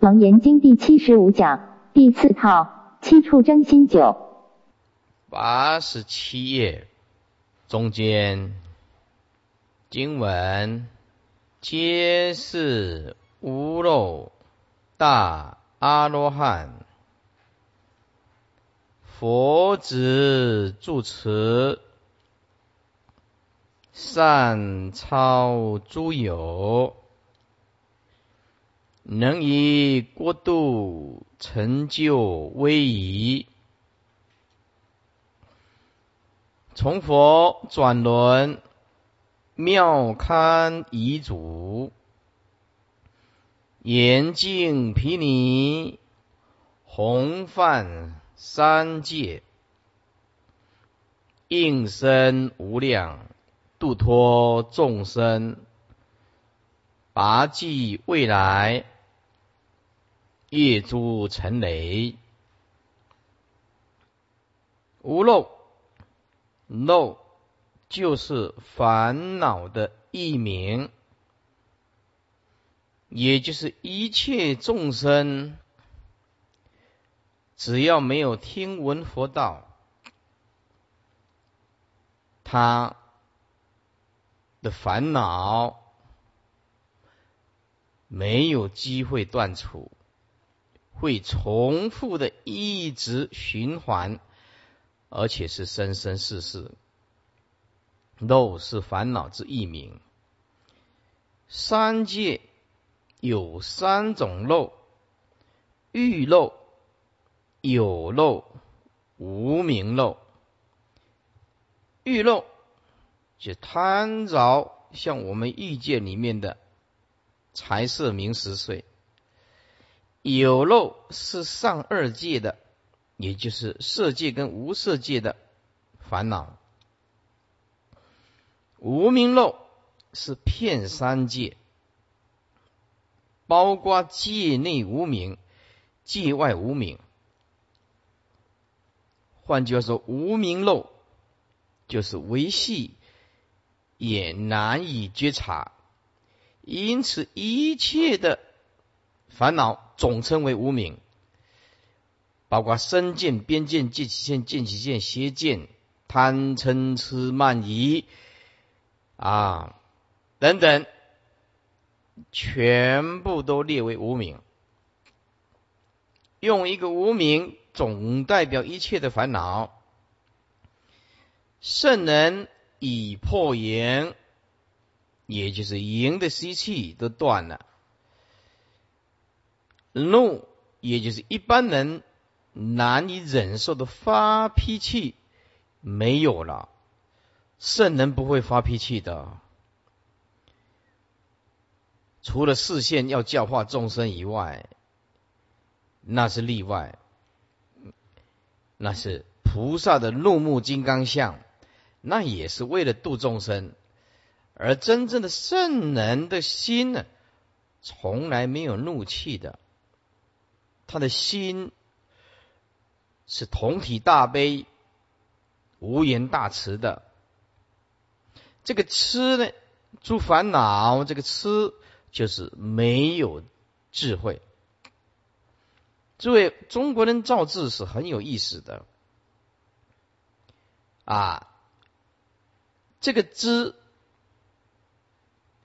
楞严经第七十五讲第四套七处真心九八十七页中间经文，皆是无漏大阿罗汉，佛子住持，善超诸有。能以国度成就威仪，从佛转轮妙堪遗嘱，严净毗尼弘范三界，应身无量度脱众生，拔济未来。夜诸成雷，无漏漏就是烦恼的异名，也就是一切众生，只要没有听闻佛道，他的烦恼没有机会断除。会重复的一直循环，而且是生生世世。漏是烦恼之一名。三界有三种漏：欲漏、有漏、无名漏。欲漏就贪着像我们欲界里面的财色名食睡。有漏是上二界的，也就是色界跟无色界的烦恼；无名漏是骗三界，包括界内无名、界外无名。换句话说，无名漏就是维系也难以觉察，因此一切的。烦恼总称为无名，包括身见、边见、见起见、见起见、邪见、贪嗔痴慢疑啊等等，全部都列为无名。用一个无名总代表一切的烦恼。圣人以破言，也就是言的习气都断了。怒，也就是一般人难以忍受的发脾气，没有了。圣人不会发脾气的，除了视线要教化众生以外，那是例外。那是菩萨的怒目金刚像，那也是为了度众生。而真正的圣人的心呢，从来没有怒气的。他的心是同体大悲、无言大慈的。这个痴呢，诸烦恼，这个痴就是没有智慧。诸位，中国人造字是很有意思的啊。这个“知”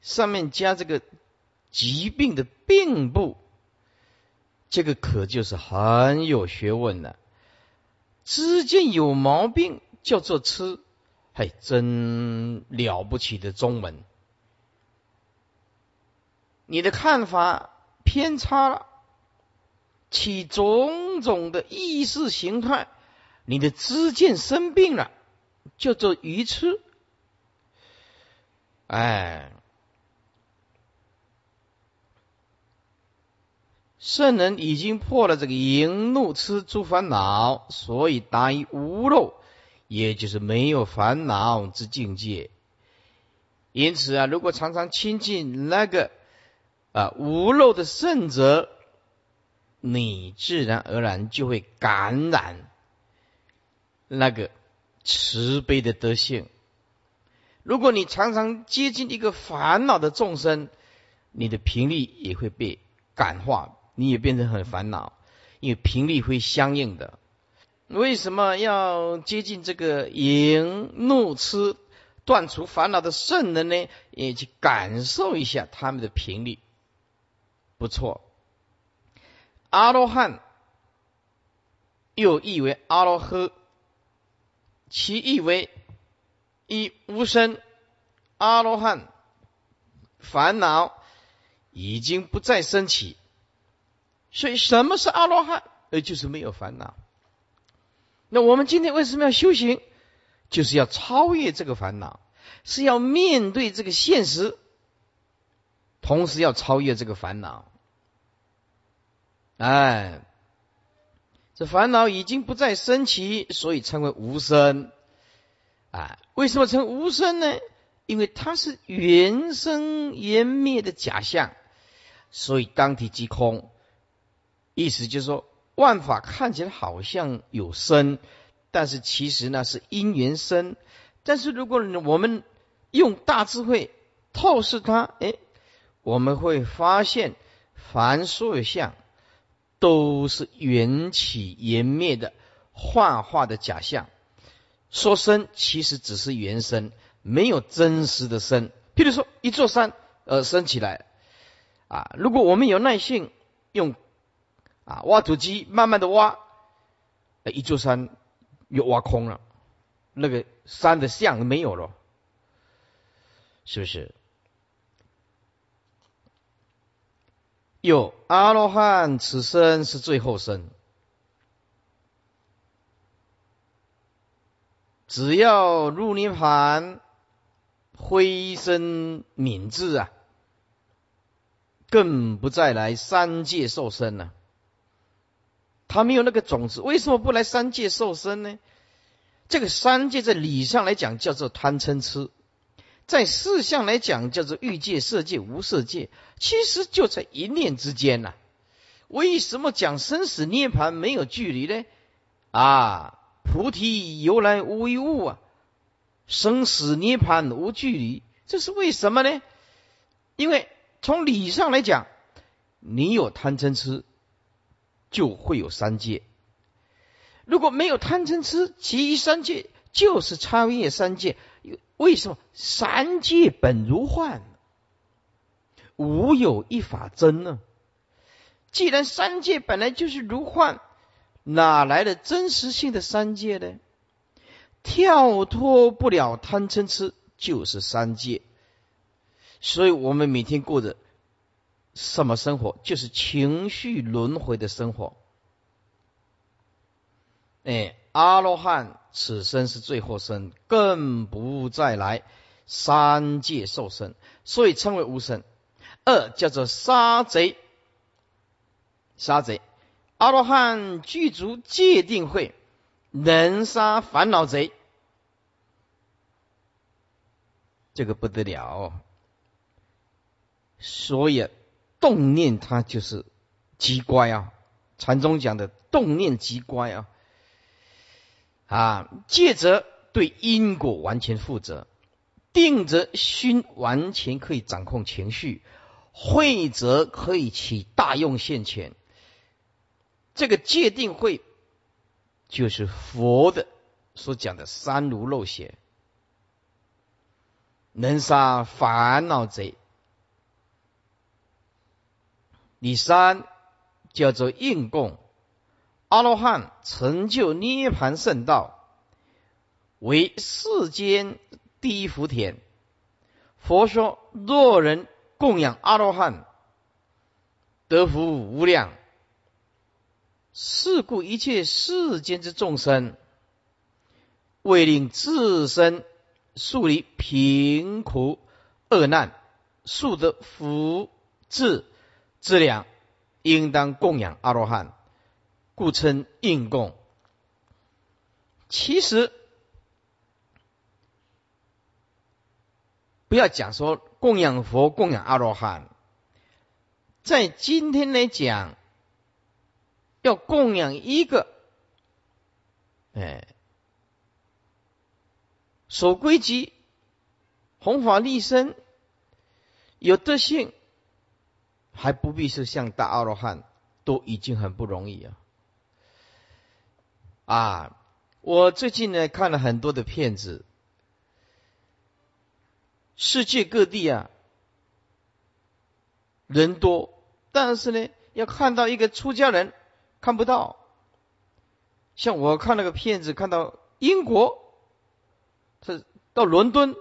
上面加这个疾病的“病”部。这个可就是很有学问了。知见有毛病叫做痴，还真了不起的中文。你的看法偏差了，起种种的意识形态，你的知见生病了，叫做愚痴。哎。圣人已经破了这个淫怒痴诸烦恼，所以达于无漏，也就是没有烦恼之境界。因此啊，如果常常亲近那个啊无漏的圣者，你自然而然就会感染那个慈悲的德性。如果你常常接近一个烦恼的众生，你的频率也会被感化。你也变成很烦恼，因为频率会相应的。为什么要接近这个淫怒痴断除烦恼的圣人呢？也去感受一下他们的频率，不错。阿罗汉又译为阿罗呵，其意为一无声。阿罗汉烦恼已经不再升起，所以什么是阿罗汉？呃，就是没有烦恼。那我们今天为什么要修行？就是要超越这个烦恼，是要面对这个现实，同时要超越这个烦恼。哎，这烦恼已经不再升起，所以称为无生。啊，为什么称无生呢？因为它是原生缘灭的假象，所以当体即空。意思就是说。万法看起来好像有生，但是其实呢是因缘生。但是如果我们用大智慧透视它，哎，我们会发现凡所有相都是缘起缘灭的幻化的假象。说生其实只是缘生，没有真实的生。譬如说一座山，呃，升起来，啊，如果我们有耐性用。啊，挖土机慢慢的挖，一座山又挖空了，那个山的像没有了，是不是？有阿罗汉，此生是最后生，只要入涅盘，灰身泯智啊，更不再来三界受生了。他没有那个种子，为什么不来三界受生呢？这个三界在理上来讲叫做贪嗔痴，在事相来讲叫做欲界、色界、无色界，其实就在一念之间呐。为什么讲生死涅盘没有距离呢？啊，菩提由来无一物啊，生死涅盘无距离，这是为什么呢？因为从理上来讲，你有贪嗔痴。就会有三界。如果没有贪嗔痴，其余三界就是超越三界。为什么？三界本如幻，无有一法真呢？既然三界本来就是如幻，哪来的真实性的三界呢？跳脱不了贪嗔痴，就是三界。所以我们每天过着。什么生活？就是情绪轮回的生活。哎，阿罗汉此生是最后生，更不再来三界受生，所以称为无生。二叫做杀贼，杀贼。阿罗汉具足戒定慧，能杀烦恼贼，这个不得了。所以。动念，它就是极乖啊！禅宗讲的动念极乖啊！啊，戒则对因果完全负责，定则心完全可以掌控情绪，慧则可以起大用现前。这个戒定慧，就是佛的所讲的三如漏血，能杀烦恼贼。第三叫做应供，阿罗汉成就涅盘圣道，为世间第一福田。佛说：若人供养阿罗汉，得福无量。是故一切世间之众生，为令自身树立贫苦恶难，速得福智。质量应当供养阿罗汉，故称应供。其实不要讲说供养佛、供养阿罗汉，在今天来讲，要供养一个，哎，守规矩、弘法利生、有德性。还不必是像大阿罗汉，都已经很不容易啊！啊，我最近呢看了很多的片子，世界各地啊人多，但是呢要看到一个出家人看不到。像我看那个片子，看到英国，他到伦敦，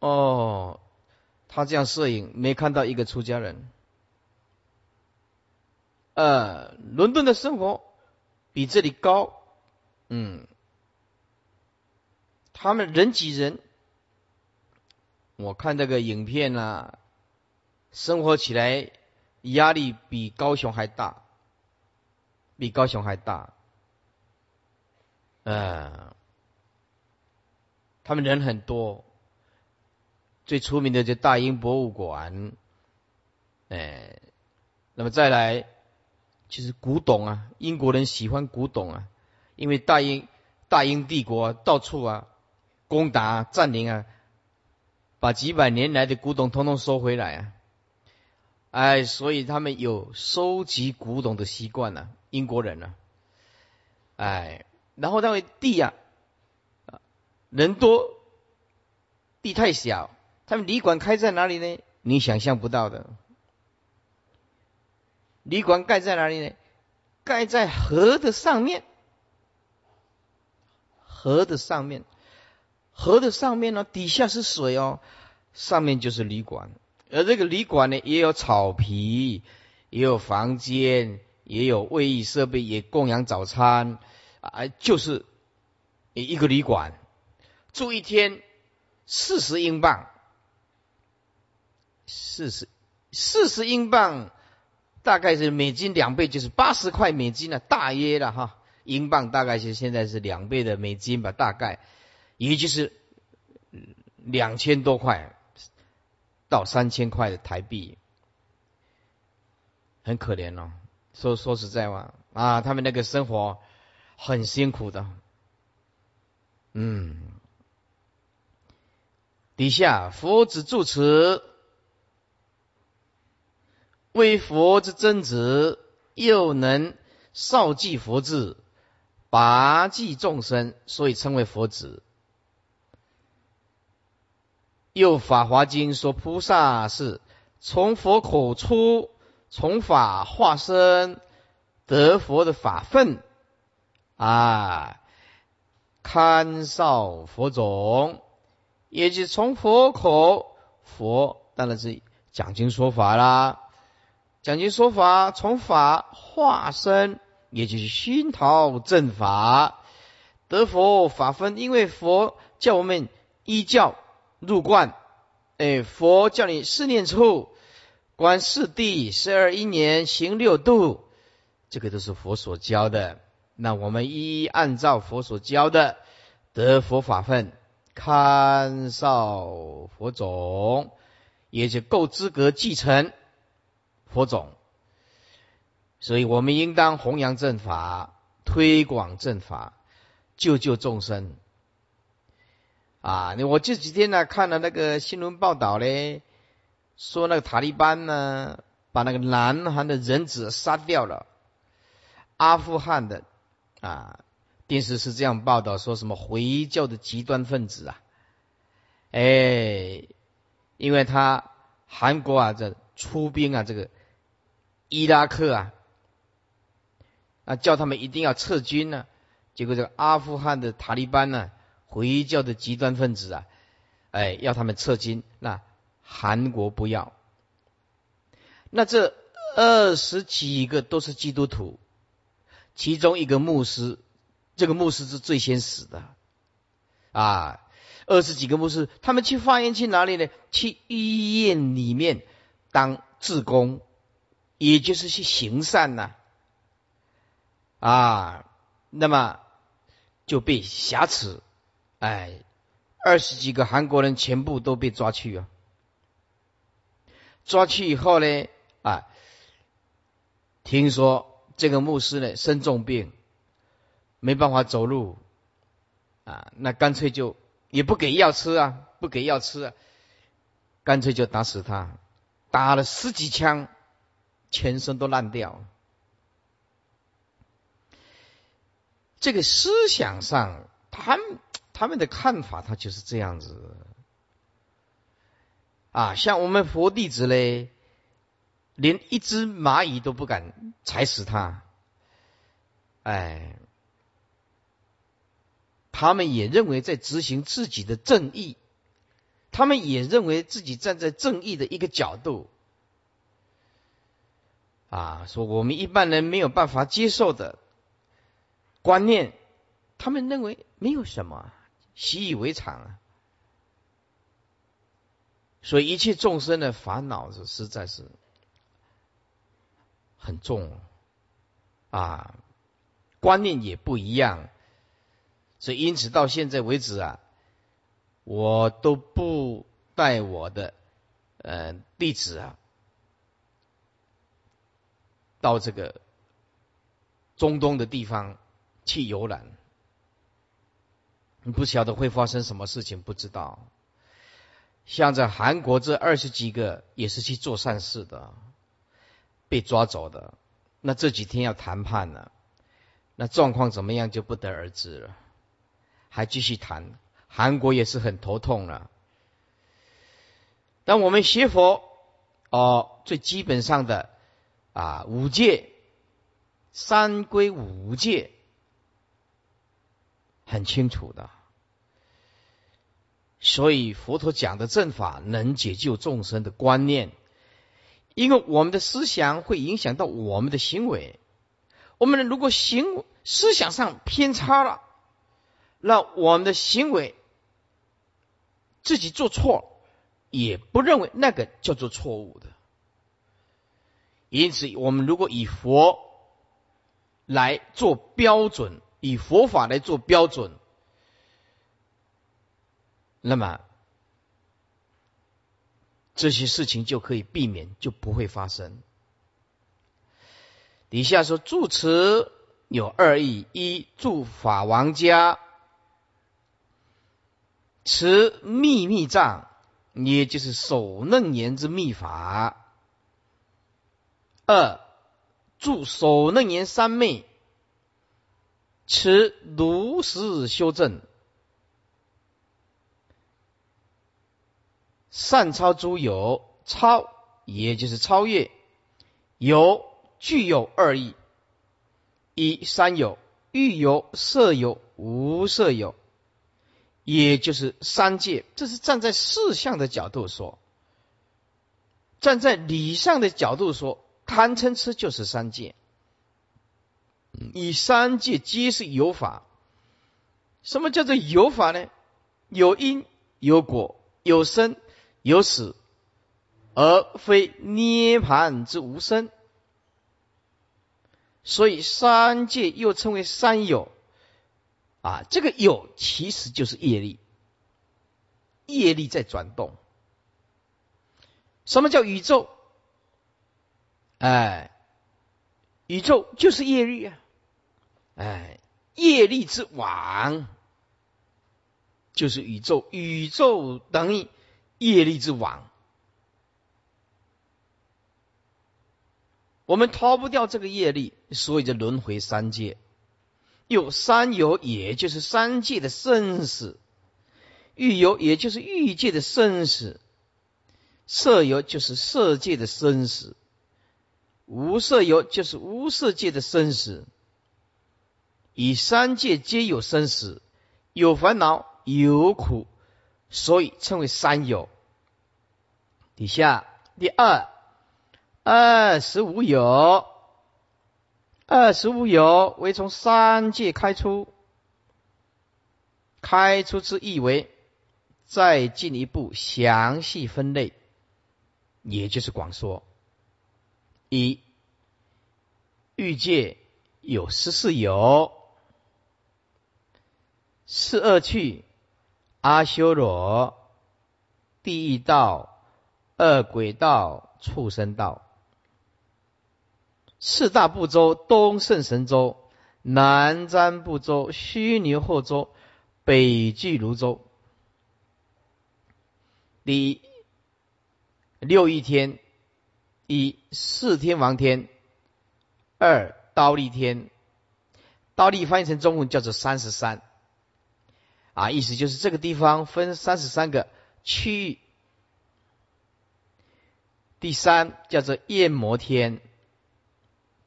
哦，他这样摄影没看到一个出家人。呃，伦敦的生活比这里高，嗯，他们人挤人，我看这个影片啊，生活起来压力比高雄还大，比高雄还大。呃，他们人很多，最出名的就大英博物馆，哎，那么再来，其实古董啊，英国人喜欢古董啊，因为大英大英帝国到处啊攻打占领啊，把几百年来的古董通通收回来啊，哎，所以他们有收集古董的习惯呢，英国人呢，哎。然后那个地啊，人多，地太小，他们旅馆开在哪里呢？你想象不到的。旅馆盖在哪里呢？盖在河的上面，河的上面，河的上面呢，底下是水哦，上面就是旅馆。而这个旅馆呢，也有草皮，也有房间，也有卫浴设备，也供养早餐。啊，就是一个旅馆住一天四十英镑，四十四十英镑大概是美金两倍，就是八十块美金了，大约了哈。英镑大概是现在是两倍的美金吧，大概也就是两千多块到三千块的台币，很可怜哦。说说实在话啊，他们那个生活。很辛苦的，嗯，底下佛子住持，为佛之真子，又能少济佛智，拔济众生，所以称为佛子。又《法华经》说，菩萨是从佛口出，从法化身，得佛的法分。啊，堪少佛种，也就是从佛口，佛当然是讲经说法啦。讲经说法，从法化身，也就是熏陶正法，得佛法分。因为佛叫我们依教入观，哎，佛叫你四念处，观四谛，十二因年，行六度，这个都是佛所教的。那我们一一按照佛所教的得佛法分，堪少佛种，也就够资格继承佛种。所以我们应当弘扬正法，推广正法，救救众生。啊，我这几天呢看了那个新闻报道嘞，说那个塔利班呢把那个南韩的人质杀掉了，阿富汗的。啊，电视是这样报道，说什么回教的极端分子啊？哎，因为他韩国啊，这出兵啊，这个伊拉克啊，啊，叫他们一定要撤军呢。结果这个阿富汗的塔利班呢，回教的极端分子啊，哎，要他们撤军，那韩国不要。那这二十几个都是基督徒。其中一个牧师，这个牧师是最先死的，啊，二十几个牧师，他们去发言去哪里呢？去医院里面当志工，也就是去行善呐，啊，那么就被挟持，哎，二十几个韩国人全部都被抓去啊，抓去以后呢，啊，听说。这个牧师呢生重病，没办法走路，啊，那干脆就也不给药吃啊，不给药吃啊，干脆就打死他，打了十几枪，全身都烂掉。这个思想上，他们他们的看法，他就是这样子。啊，像我们佛弟子嘞，连一只蚂蚁都不敢踩死它。哎，他们也认为在执行自己的正义，他们也认为自己站在正义的一个角度。啊，说我们一般人没有办法接受的观念，他们认为没有什么，习以为常啊。所以一切众生的烦恼是实在是很重啊，观念也不一样，所以因此到现在为止啊，我都不带我的呃弟子啊到这个中东的地方去游览，你不晓得会发生什么事情，不知道。像在韩国这二十几个也是去做善事的，被抓走的。那这几天要谈判了，那状况怎么样就不得而知了。还继续谈，韩国也是很头痛了。但我们学佛哦，最基本上的啊五戒、三归五戒很清楚的。所以佛陀讲的正法能解救众生的观念，因为我们的思想会影响到我们的行为。我们如果行思想上偏差了，那我们的行为自己做错，也不认为那个叫做错误的。因此，我们如果以佛来做标准，以佛法来做标准。那么这些事情就可以避免，就不会发生。底下说住持有二义：一住法王家，持秘密藏，也就是守楞严之秘法；二住守楞严三昧，持如实修正。善超诸有，超也就是超越有具有二义：一三有，欲有、色有、无色有，也就是三界。这是站在事相的角度说，站在理上的角度说，贪嗔痴就是三界。以三界皆是有法。什么叫做有法呢？有因有果有生。有死，而非涅盘之无生，所以三界又称为三有。啊，这个有其实就是业力，业力在转动。什么叫宇宙？哎，宇宙就是业力啊！哎，业力之网就是宇宙，宇宙等于。业力之网，我们逃不掉这个业力，所以就轮回三界。有三有，也就是三界的生死；欲有，也就是欲界的生死；色有，就是色界的生死；无色有，就是无色界的生死。以三界皆有生死，有烦恼，有苦。所以称为三有。底下第二二十五有，二十五有为从三界开出，开出之意为再进一步详细分类，也就是广说。一欲界有十四有，四恶趣。阿修罗、地狱道、恶鬼道、畜生道，四大部洲：东胜神州、南瞻部洲、须弥后洲、北俱泸州。第六一天一四天王天，二刀立天。刀立翻译成中文叫做三十三，啊，意思就是这个地方分三十三个区域。第三叫做焰摩天，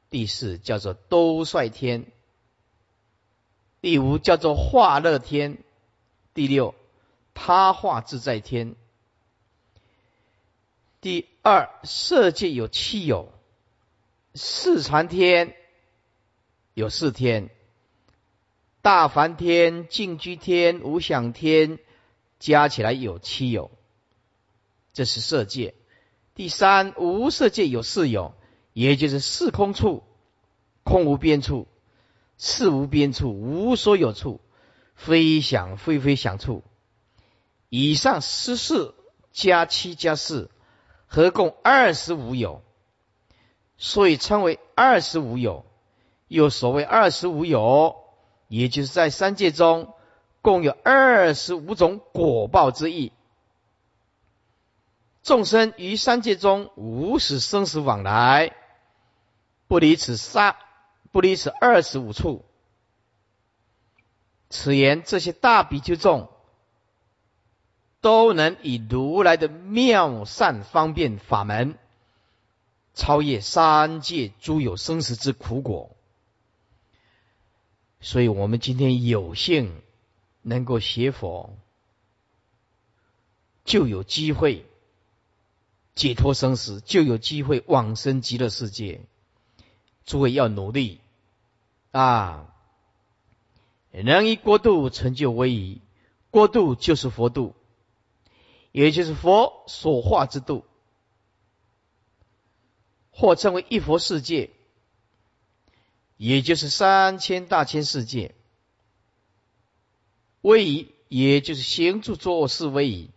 第四叫做兜率天，第五叫做化乐天，第六他化自在天。第二色界有七有，四禅天有四天。大梵天、净居天、无想天，加起来有七有，这是色界。第三无色界有四有，也就是四空处、空无边处、四无边处、无所有处、非想非非想处。以上十四加七加四，合共二十五有，所以称为二十五有。又所谓二十五有。也就是在三界中，共有二十五种果报之意。众生于三界中无始生死往来，不离此三，不离此二十五处。此言这些大比丘众，都能以如来的妙善方便法门，超越三界诸有生死之苦果。所以，我们今天有幸能够学佛，就有机会解脱生死，就有机会往生极乐世界。诸位要努力啊！能以国度成就威仪，国度就是佛度，也就是佛所化之度，或称为一佛世界。也就是三千大千世界，威仪，也就是行住坐卧是威仪，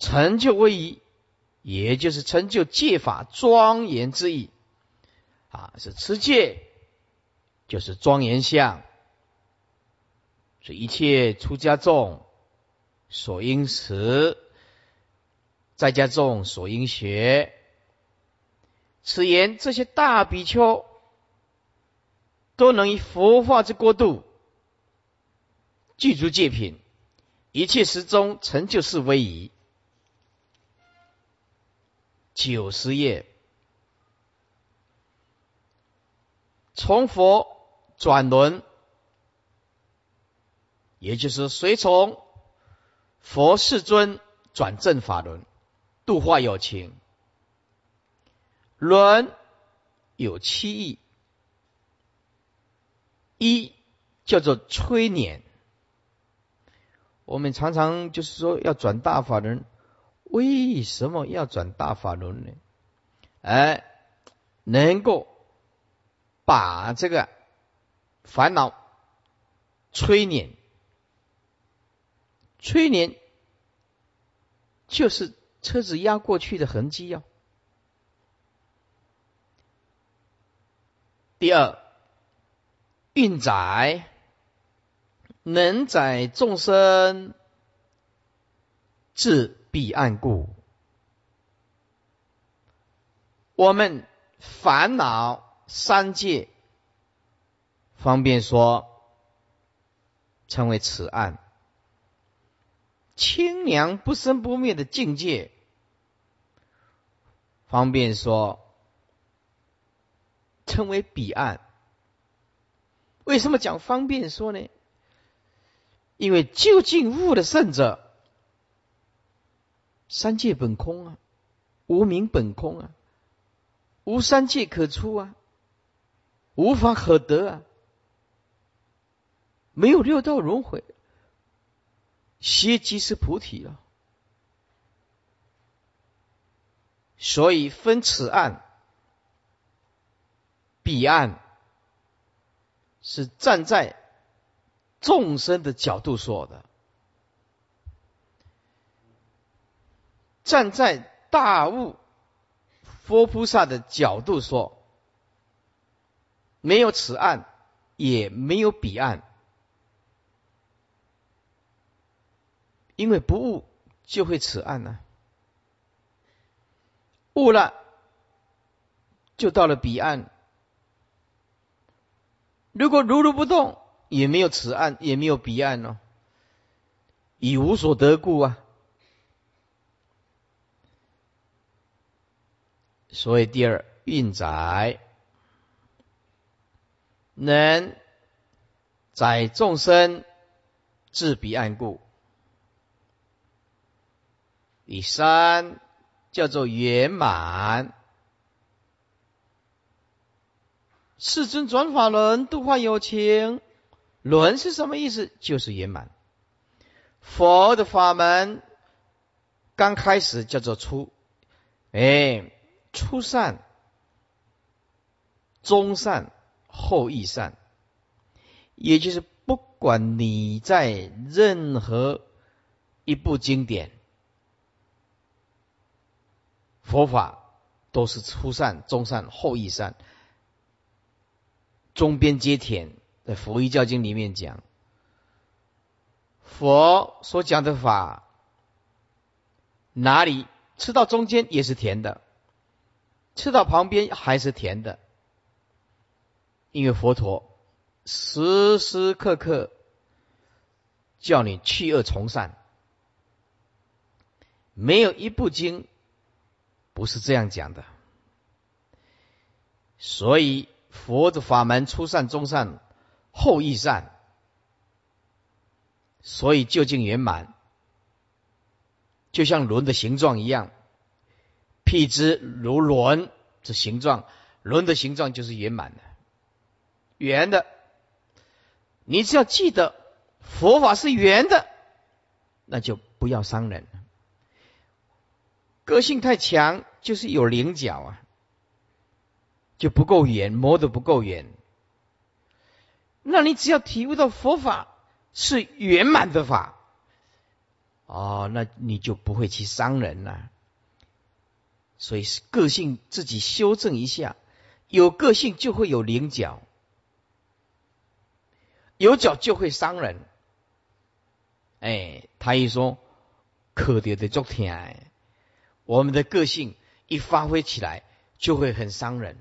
成就威仪，也就是成就戒法庄严之意。啊，是持戒，就是庄严相。所以一切出家众所应持，在家众所应学。此言，这些大比丘都能以佛法之过度具足戒品，一切时中成就是威仪。九十页，从佛转轮，也就是随从佛世尊转正法轮，度化有情。轮有七义，一叫做催捻。我们常常就是说要转大法轮，为什么要转大法轮呢？哎，能够把这个烦恼催捻，催眠就是车子压过去的痕迹哟。第二，运载能载众生至彼岸故。我们烦恼三界，方便说称为此岸，清凉不生不灭的境界，方便说。称为彼岸，为什么讲方便说呢？因为究竟悟的圣者，三界本空啊，无名本空啊，无三界可出啊，无法可得啊，没有六道轮回，歇即是菩提了。所以分此岸。彼岸是站在众生的角度说的，站在大悟佛菩萨的角度说，没有此岸，也没有彼岸，因为不悟就会此岸呢。悟了，就到了彼岸。如果如如不动，也没有此岸，也没有彼岸哦，已无所得故啊。所以第二运载，能载众生至彼岸故。第三叫做圆满。世尊转法轮度化有情，轮是什么意思？就是圆满。佛的法门刚开始叫做初，哎，初善、中善、后易善，也就是不管你在任何一部经典，佛法都是初善、中善、后易善。中边皆田，在《佛一教经》里面讲，佛所讲的法，哪里吃到中间也是甜的，吃到旁边还是甜的，因为佛陀时时刻刻叫你去恶从善，没有一部经不是这样讲的，所以。佛的法门初善、中善、后易善，所以究竟圆满，就像轮的形状一样。譬之如轮这形状，轮的形状就是圆满的，圆的。你只要记得佛法是圆的，那就不要伤人。个性太强，就是有棱角啊。就不够圆，磨得不够圆。那你只要体悟到佛法是圆满的法，哦，那你就不会去伤人了。所以个性自己修正一下，有个性就会有棱角，有角就会伤人。哎，他一说，可得的昨天，我们的个性一发挥起来，就会很伤人。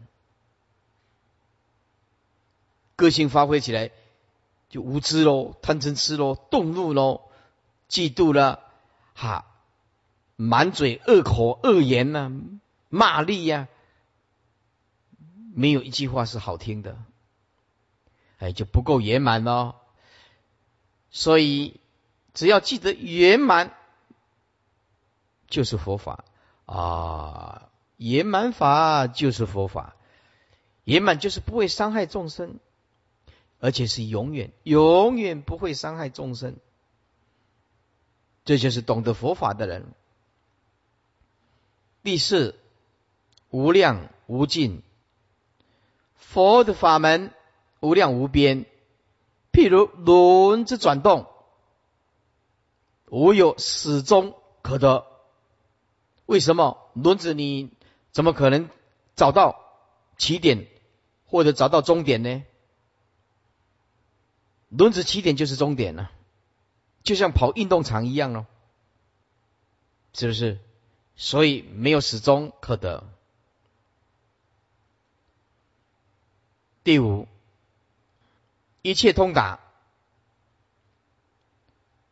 个性发挥起来，就无知喽，贪嗔痴喽，动怒喽，嫉妒了，哈，满嘴恶口恶言呐，骂力呀，没有一句话是好听的，哎，就不够圆满喽。所以，只要记得圆满，就是佛法啊，圆满法就是佛法，圆满就是不会伤害众生。而且是永远、永远不会伤害众生，这就是懂得佛法的人。第四，无量无尽，佛的法门无量无边。譬如轮子转动，无有始终可得。为什么轮子你怎么可能找到起点或者找到终点呢？轮子起点就是终点了，就像跑运动场一样喽，是不是？所以没有始终可得。第五，一切通达，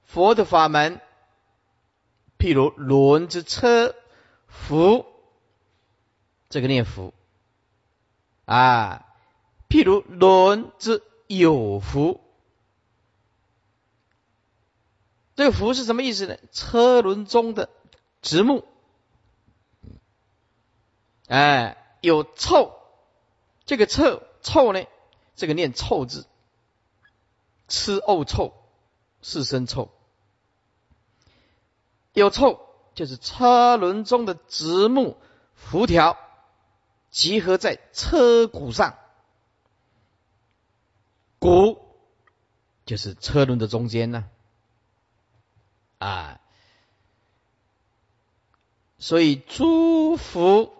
佛的法门，譬如轮子车福，这个念福啊，譬如轮子有福。这个“福”是什么意思呢？车轮中的直木，哎，有臭，这个“臭”臭呢？这个念“臭”字，吃呕臭，是生臭。有臭，就是车轮中的直木辐条集合在车骨上，骨就是车轮的中间呢。啊，所以诸福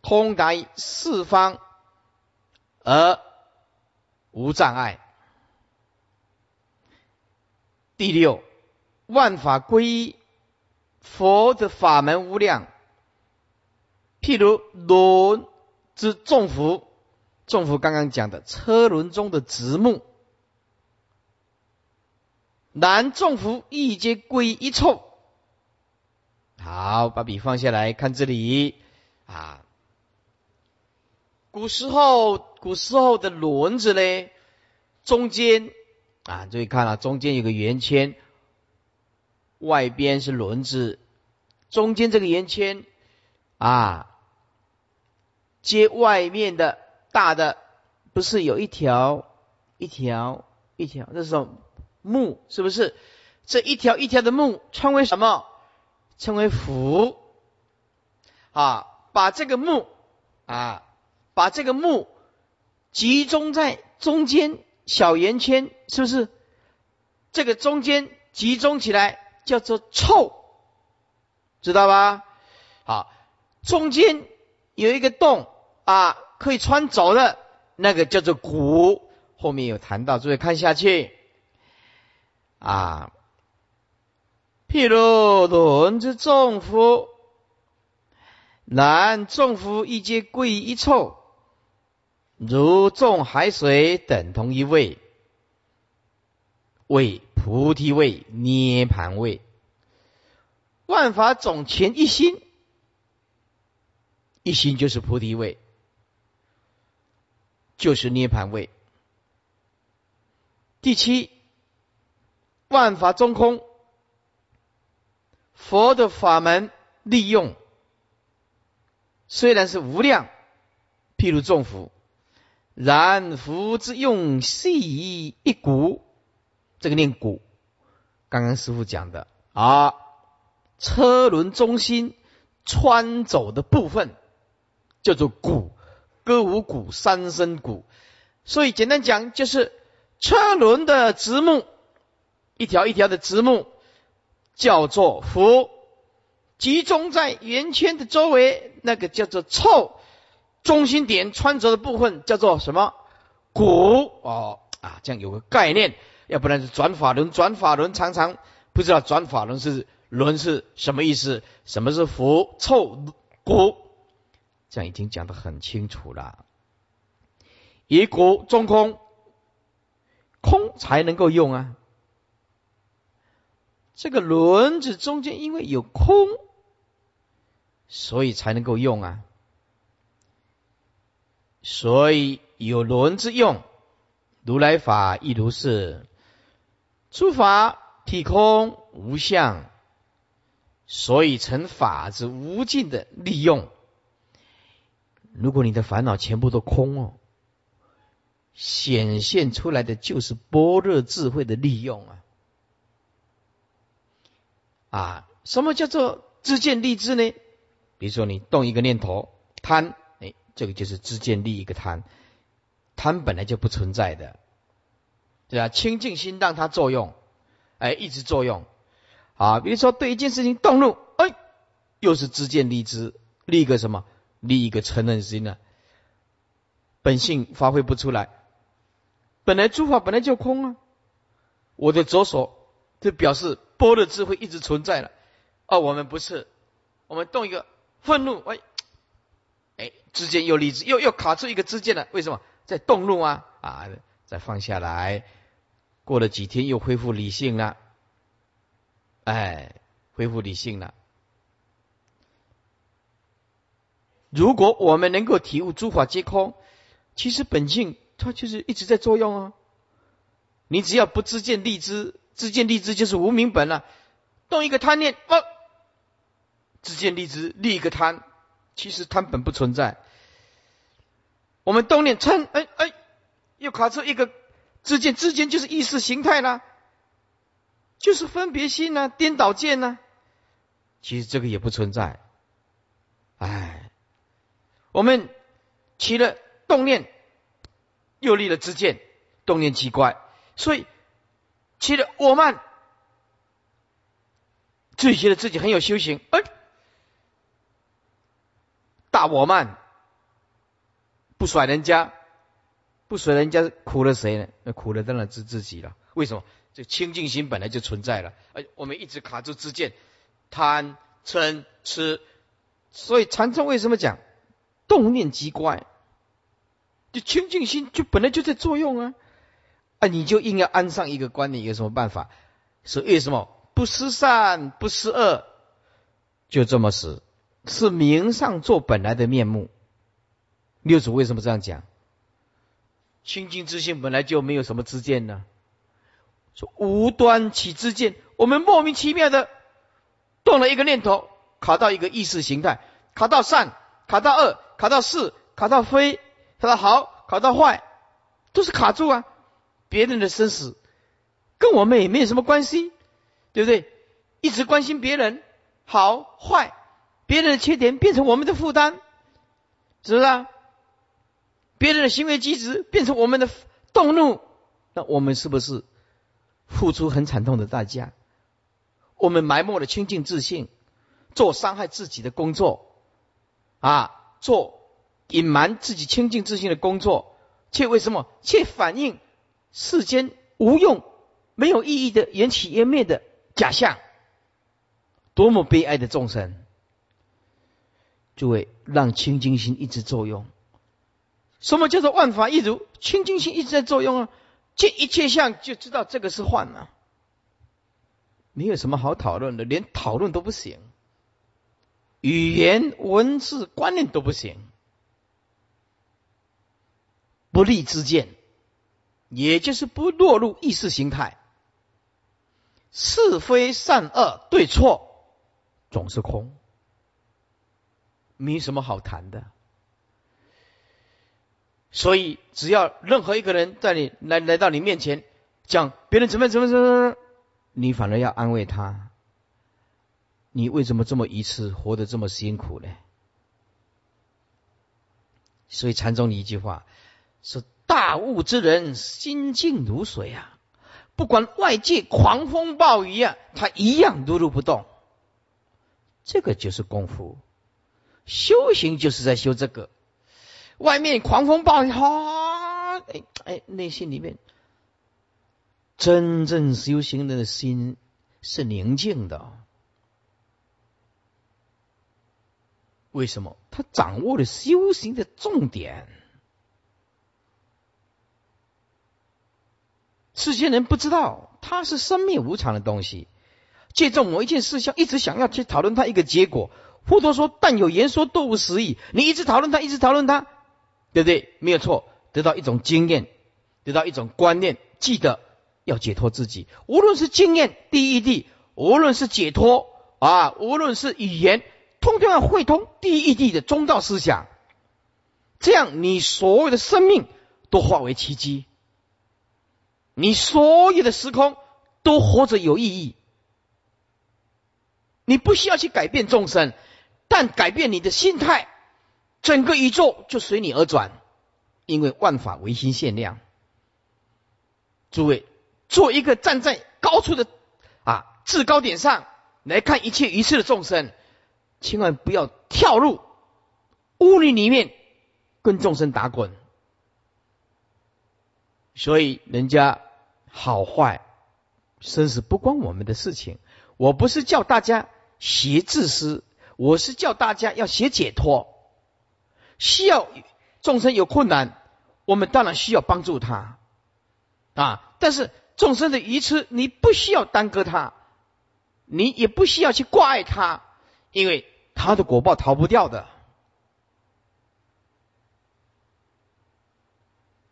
通达四方而无障碍。第六，“万法归一”，佛的法门无量，譬如轮之重福，重福刚刚讲的车轮中的直木，男重福亦皆归一凑。好，把笔放下来看这里啊。古时候，古时候的轮子呢，中间啊，注意看了，中间有个圆圈，外边是轮子，中间这个圆圈啊，接外面的大的，不是有一条一条一条，这是木，是不是？这一条一条的木称为什么？称为符啊，把这个木啊，把这个木集中在中间小圆圈，是不是？这个中间集中起来叫做臭，知道吧？好，中间有一个洞啊，可以穿走的，那个叫做骨。后面有谈到，注意看下去啊。譬如轮之众夫，然众夫一皆贵一臭，如众海水等同一位，为菩提位、涅盘位。万法总前一心，一心就是菩提位，就是涅盘位。第七，万法中空。佛的法门利用虽然是无量，譬如众福，然福之用细一股，这个念鼓，刚刚师傅讲的。啊，车轮中心穿走的部分叫做骨，歌舞骨、三声骨，所以简单讲就是车轮的直木，一条一条的直木。叫做福，集中在圆圈的周围，那个叫做凑，中心点穿着的部分叫做什么？骨哦啊，这样有个概念，要不然是转法轮，转法轮常常不知道转法轮是轮是什么意思，什么是福臭骨，这样已经讲得很清楚了。以骨中空，空才能够用啊。这个轮子中间因为有空，所以才能够用啊。所以有轮子用，如来法亦如是。诸法体空无相，所以成法之无尽的利用。如果你的烦恼全部都空哦，显现出来的就是般若智慧的利用啊。啊，什么叫做知见立知呢？比如说你动一个念头贪，哎，这个就是知见立一个贪，贪本来就不存在的，对吧？清净心让它作用，哎，一直作用。啊，比如说对一件事情动怒，哎，又是知见立知，立一个什么？立一个承认心呢？本性发挥不出来，本来诸法本来就空啊，我的左手就表示。波的智慧一直存在了，哦，我们不是，我们动一个愤怒，哎，哎，之间又立志，又又卡住一个之间了，为什么？在动怒啊，啊，再放下来，过了几天又恢复理性了，哎，恢复理性了。如果我们能够体悟诸法皆空，其实本性它就是一直在作用啊，你只要不自见立知。自见立知就是无名本了，动一个贪念，哦，自见立知立一个贪，其实贪本不存在。我们动念嗔，哎哎，又卡出一个自见，自见就是意识形态啦，就是分别心呐，颠倒见呐，其实这个也不存在。哎，我们起了动念，又立了自见，动念奇怪，所以。起了我慢，自己觉得自己很有修行，哎，大我慢，不甩人家，不甩人家苦了谁呢？那苦了当然是自己了。为什么？这清净心本来就存在了，而，我们一直卡住自见，贪嗔痴，所以禅宗为什么讲动念即乖？就清净心就本来就在作用啊！啊，你就硬要安上一个观念，有什么办法？是为什么不失善不失恶？就这么死，是名上做本来的面目。六祖为什么这样讲？清净之心本来就没有什么知见呢，说无端起知见，我们莫名其妙的动了一个念头，卡到一个意识形态，卡到善，卡到恶，卡到是，卡到非。卡到好，卡到坏，都是卡住啊！别人的生死跟我们也没有什么关系，对不对？一直关心别人好坏，别人的缺点变成我们的负担，是不是？啊？别人的行为机制变成我们的动怒，那我们是不是付出很惨痛的代价？我们埋没了清净自信，做伤害自己的工作啊，做。隐瞒自己清净自信的工作，却为什么？却反映世间无用、没有意义的缘起缘灭的假象，多么悲哀的众生！诸位，让清净心一直作用。什么叫做万法一如？清净心一直在作用啊！见一切相就知道这个是幻啊，没有什么好讨论的，连讨论都不行，语言、文字、观念都不行。不利之见，也就是不落入意识形态，是非善恶对错总是空，没什么好谈的。所以，只要任何一个人在你来来到你面前讲别人怎么怎么怎么，你反而要安慰他。你为什么这么一次活得这么辛苦呢？所以禅宗的一句话。是大悟之人，心静如水啊！不管外界狂风暴雨啊，他一样如如不动。这个就是功夫，修行就是在修这个。外面狂风暴雨，哈，哎哎，内心里面真正修行人的心是宁静的。为什么？他掌握了修行的重点。世间人不知道，它是生命无常的东西。借重某一件事项，一直想要去讨论它一个结果。佛陀说：“但有言说，多无实意。”你一直讨论它，一直讨论它，对不对？没有错，得到一种经验，得到一种观念。记得要解脱自己，无论是经验第一地，无论是解脱啊，无论是语言，通通要汇通第一地的中道思想。这样，你所有的生命都化为奇迹。你所有的时空都活着有意义，你不需要去改变众生，但改变你的心态，整个宇宙就随你而转，因为万法唯心限量。诸位，做一个站在高处的啊制高点上来看一切一切的众生，千万不要跳入污泥里面跟众生打滚。所以，人家好坏生死不关我们的事情。我不是叫大家学自私，我是叫大家要学解脱。需要众生有困难，我们当然需要帮助他啊。但是众生的愚痴，你不需要耽搁他，你也不需要去挂碍他，因为他的果报逃不掉的。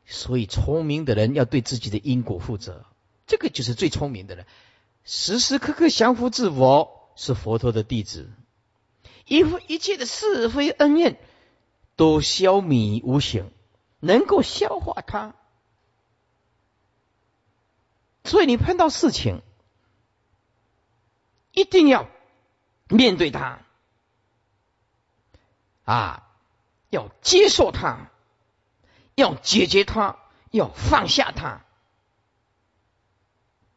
所以，聪明的人要对自己的因果负责，这个就是最聪明的人。时时刻刻降服自我，是佛陀的弟子。一一切的是非恩怨都消弭无形，能够消化它。所以，你碰到事情，一定要面对它，啊，要接受它。要解决它，要放下它。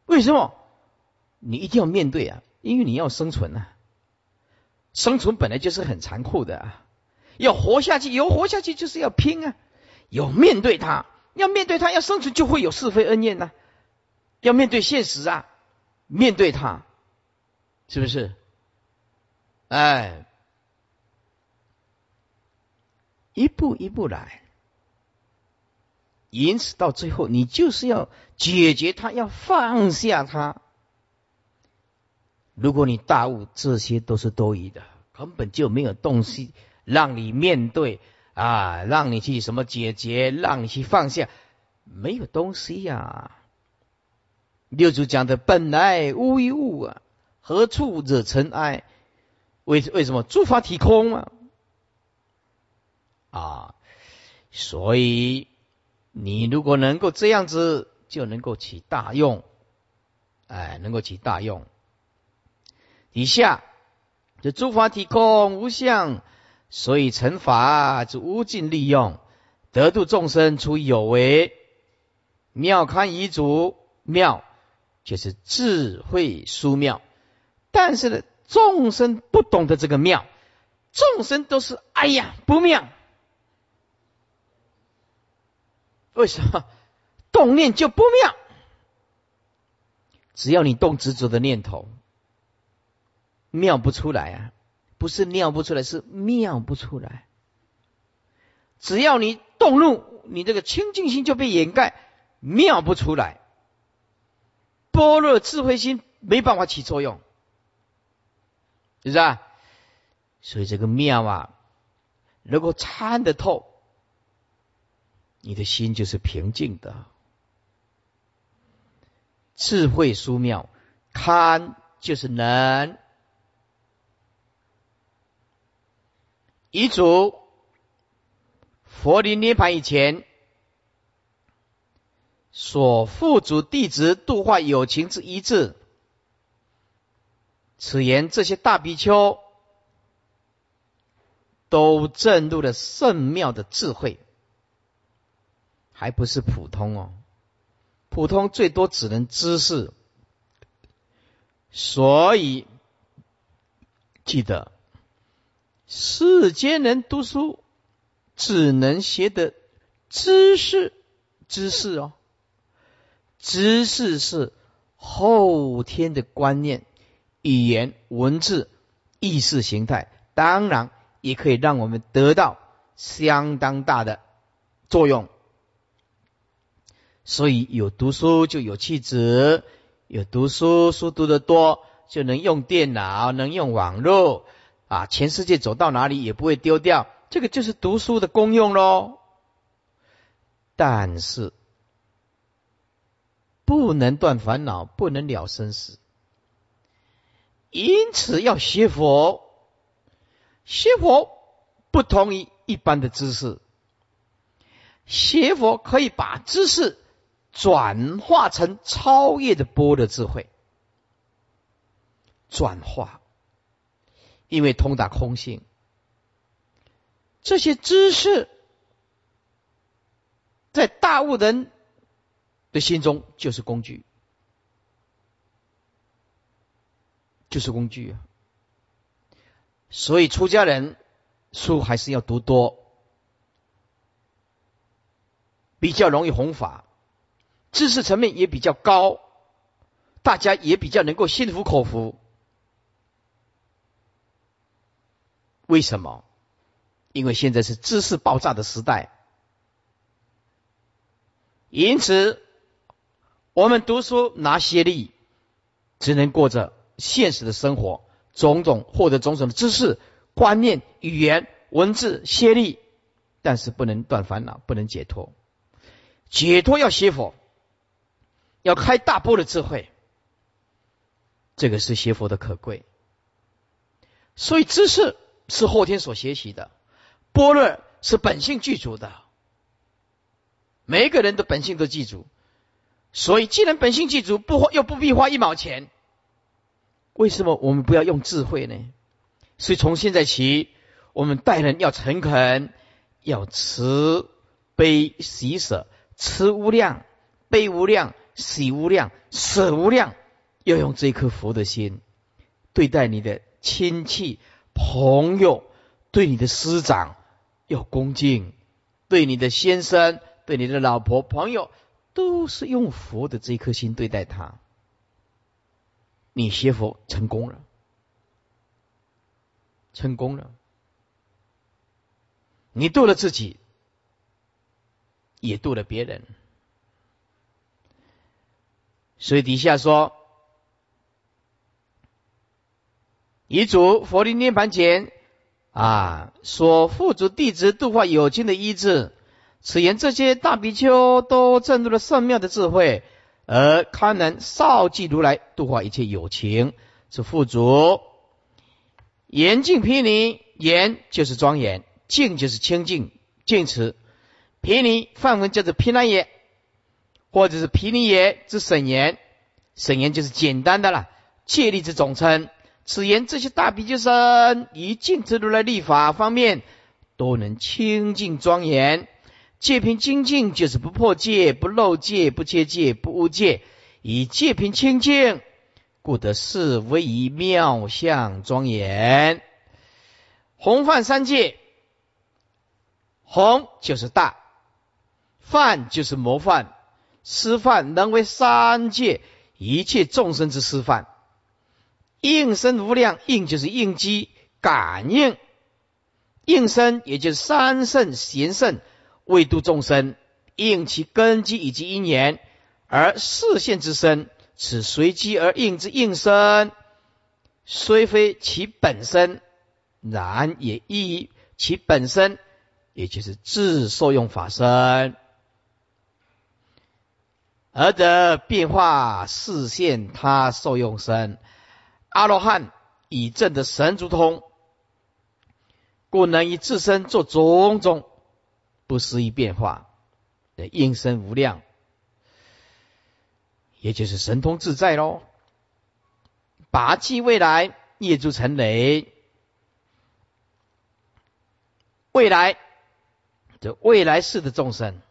为什么？你一定要面对啊！因为你要生存啊！生存本来就是很残酷的啊！要活下去，有活下去就是要拼啊！有面对它，要面对它，要生存就会有是非恩怨呐！要面对现实啊！面对它，是不是？哎，一步一步来。因此，到最后，你就是要解决它，要放下它。如果你大悟，这些都是多余的，根本就没有东西让你面对啊，让你去什么解决，让你去放下，没有东西呀。六祖讲的“本来无一物啊，何处惹尘埃”，为为什么诸法体空啊？啊，所以。你如果能够这样子，就能够起大用，哎，能够起大用。以下这诸法体空无相，所以成法之无尽利用，得度众生出有为，妙堪遗嘱妙，就是智慧殊妙。但是呢，众生不懂得这个妙，众生都是哎呀不妙。为什么动念就不妙？只要你动执着的念头，妙不出来啊！不是妙不出来，是妙不出来。只要你动怒，你这个清净心就被掩盖，妙不出来。般若智慧心没办法起作用，是不是啊？所以这个妙啊，能够参得透。你的心就是平静的，智慧殊妙，堪就是能。遗嘱，佛临涅盘以前，所付嘱弟子度化有情之一字。此言这些大比丘都证入了圣妙的智慧。还不是普通哦，普通最多只能知识，所以记得世间人读书只能学的知识，知识哦，知识是后天的观念、语言、文字、意识形态，当然也可以让我们得到相当大的作用。所以有读书就有气质，有读书书读得多就能用电脑，能用网络啊，全世界走到哪里也不会丢掉，这个就是读书的功用喽。但是不能断烦恼，不能了生死，因此要学佛。学佛不同于一般的知识，学佛可以把知识。转化成超越的波的智慧，转化，因为通达空性，这些知识在大悟人的心中就是工具，就是工具啊。所以出家人书还是要读多，比较容易弘法。知识层面也比较高，大家也比较能够心服口服。为什么？因为现在是知识爆炸的时代，因此我们读书拿些力，只能过着现实的生活，种种获得种种的知识、观念、语言、文字、谢力，但是不能断烦恼，不能解脱。解脱要学佛。要开大波的智慧，这个是学佛的可贵。所以知识是后天所学习的，般若是本性具足的。每一个人的本性都记住，所以既然本性具足，不花又不必花一毛钱，为什么我们不要用智慧呢？所以从现在起，我们待人要诚恳，要慈悲喜舍，慈无量，悲无量。喜无量，舍无量，要用这颗佛的心对待你的亲戚朋友，对你的师长要恭敬，对你的先生、对你的老婆朋友，都是用佛的这一颗心对待他。你学佛成功了，成功了。你度了自己，也度了别人。所以底下说，遗嘱佛力涅盘前啊，说父祖弟子度化有情的医治。此言这些大比丘都证入了圣妙的智慧，而堪能少记如来度化一切有情。是富足严净毗尼，严就是庄严，净就是清净，净词。毗尼梵文叫做毗那耶，或者是毗尼耶之省言，省言就是简单的了，戒律之总称。此言这些大比丘僧以净持如来立法方面，都能清净庄严。戒品精进就是不破戒、不漏戒、不切戒、不污戒，以戒品清净。故得是为以妙相庄严，弘范三界，弘就是大，范就是模范，师范能为三界一切众生之师范。应身无量，应就是应机感应，应身也就是三圣贤圣为度众生，应其根基以及因缘，而视现之身。此随机而应之应身，虽非其本身，然也依其本身，也就是自受用法身，而得变化视现他受用身。阿罗汉以正的神足通，故能以自身做种种不思议变化，的应身无量。也就是神通自在喽，拔济未来业诸成雷，未来这未来世的众生，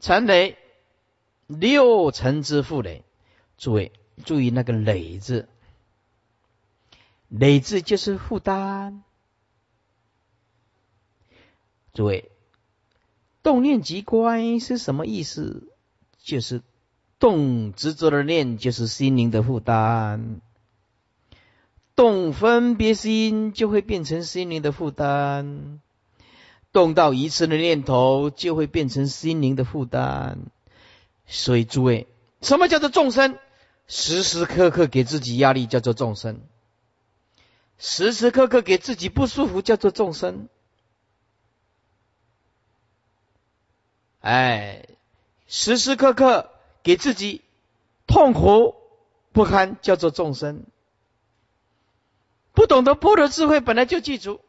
成雷六尘之负累，诸位注意那个累字，累字就是负担，诸位动念即观是什么意思？就是动执着的念，就是心灵的负担；动分别心，就会变成心灵的负担；动到一次的念头，就会变成心灵的负担。所以，诸位，什么叫做众生？时时刻刻给自己压力，叫做众生；时时刻刻给自己不舒服，叫做众生。哎。时时刻刻给自己痛苦不堪，叫做众生。不懂得般若智慧，本来就记住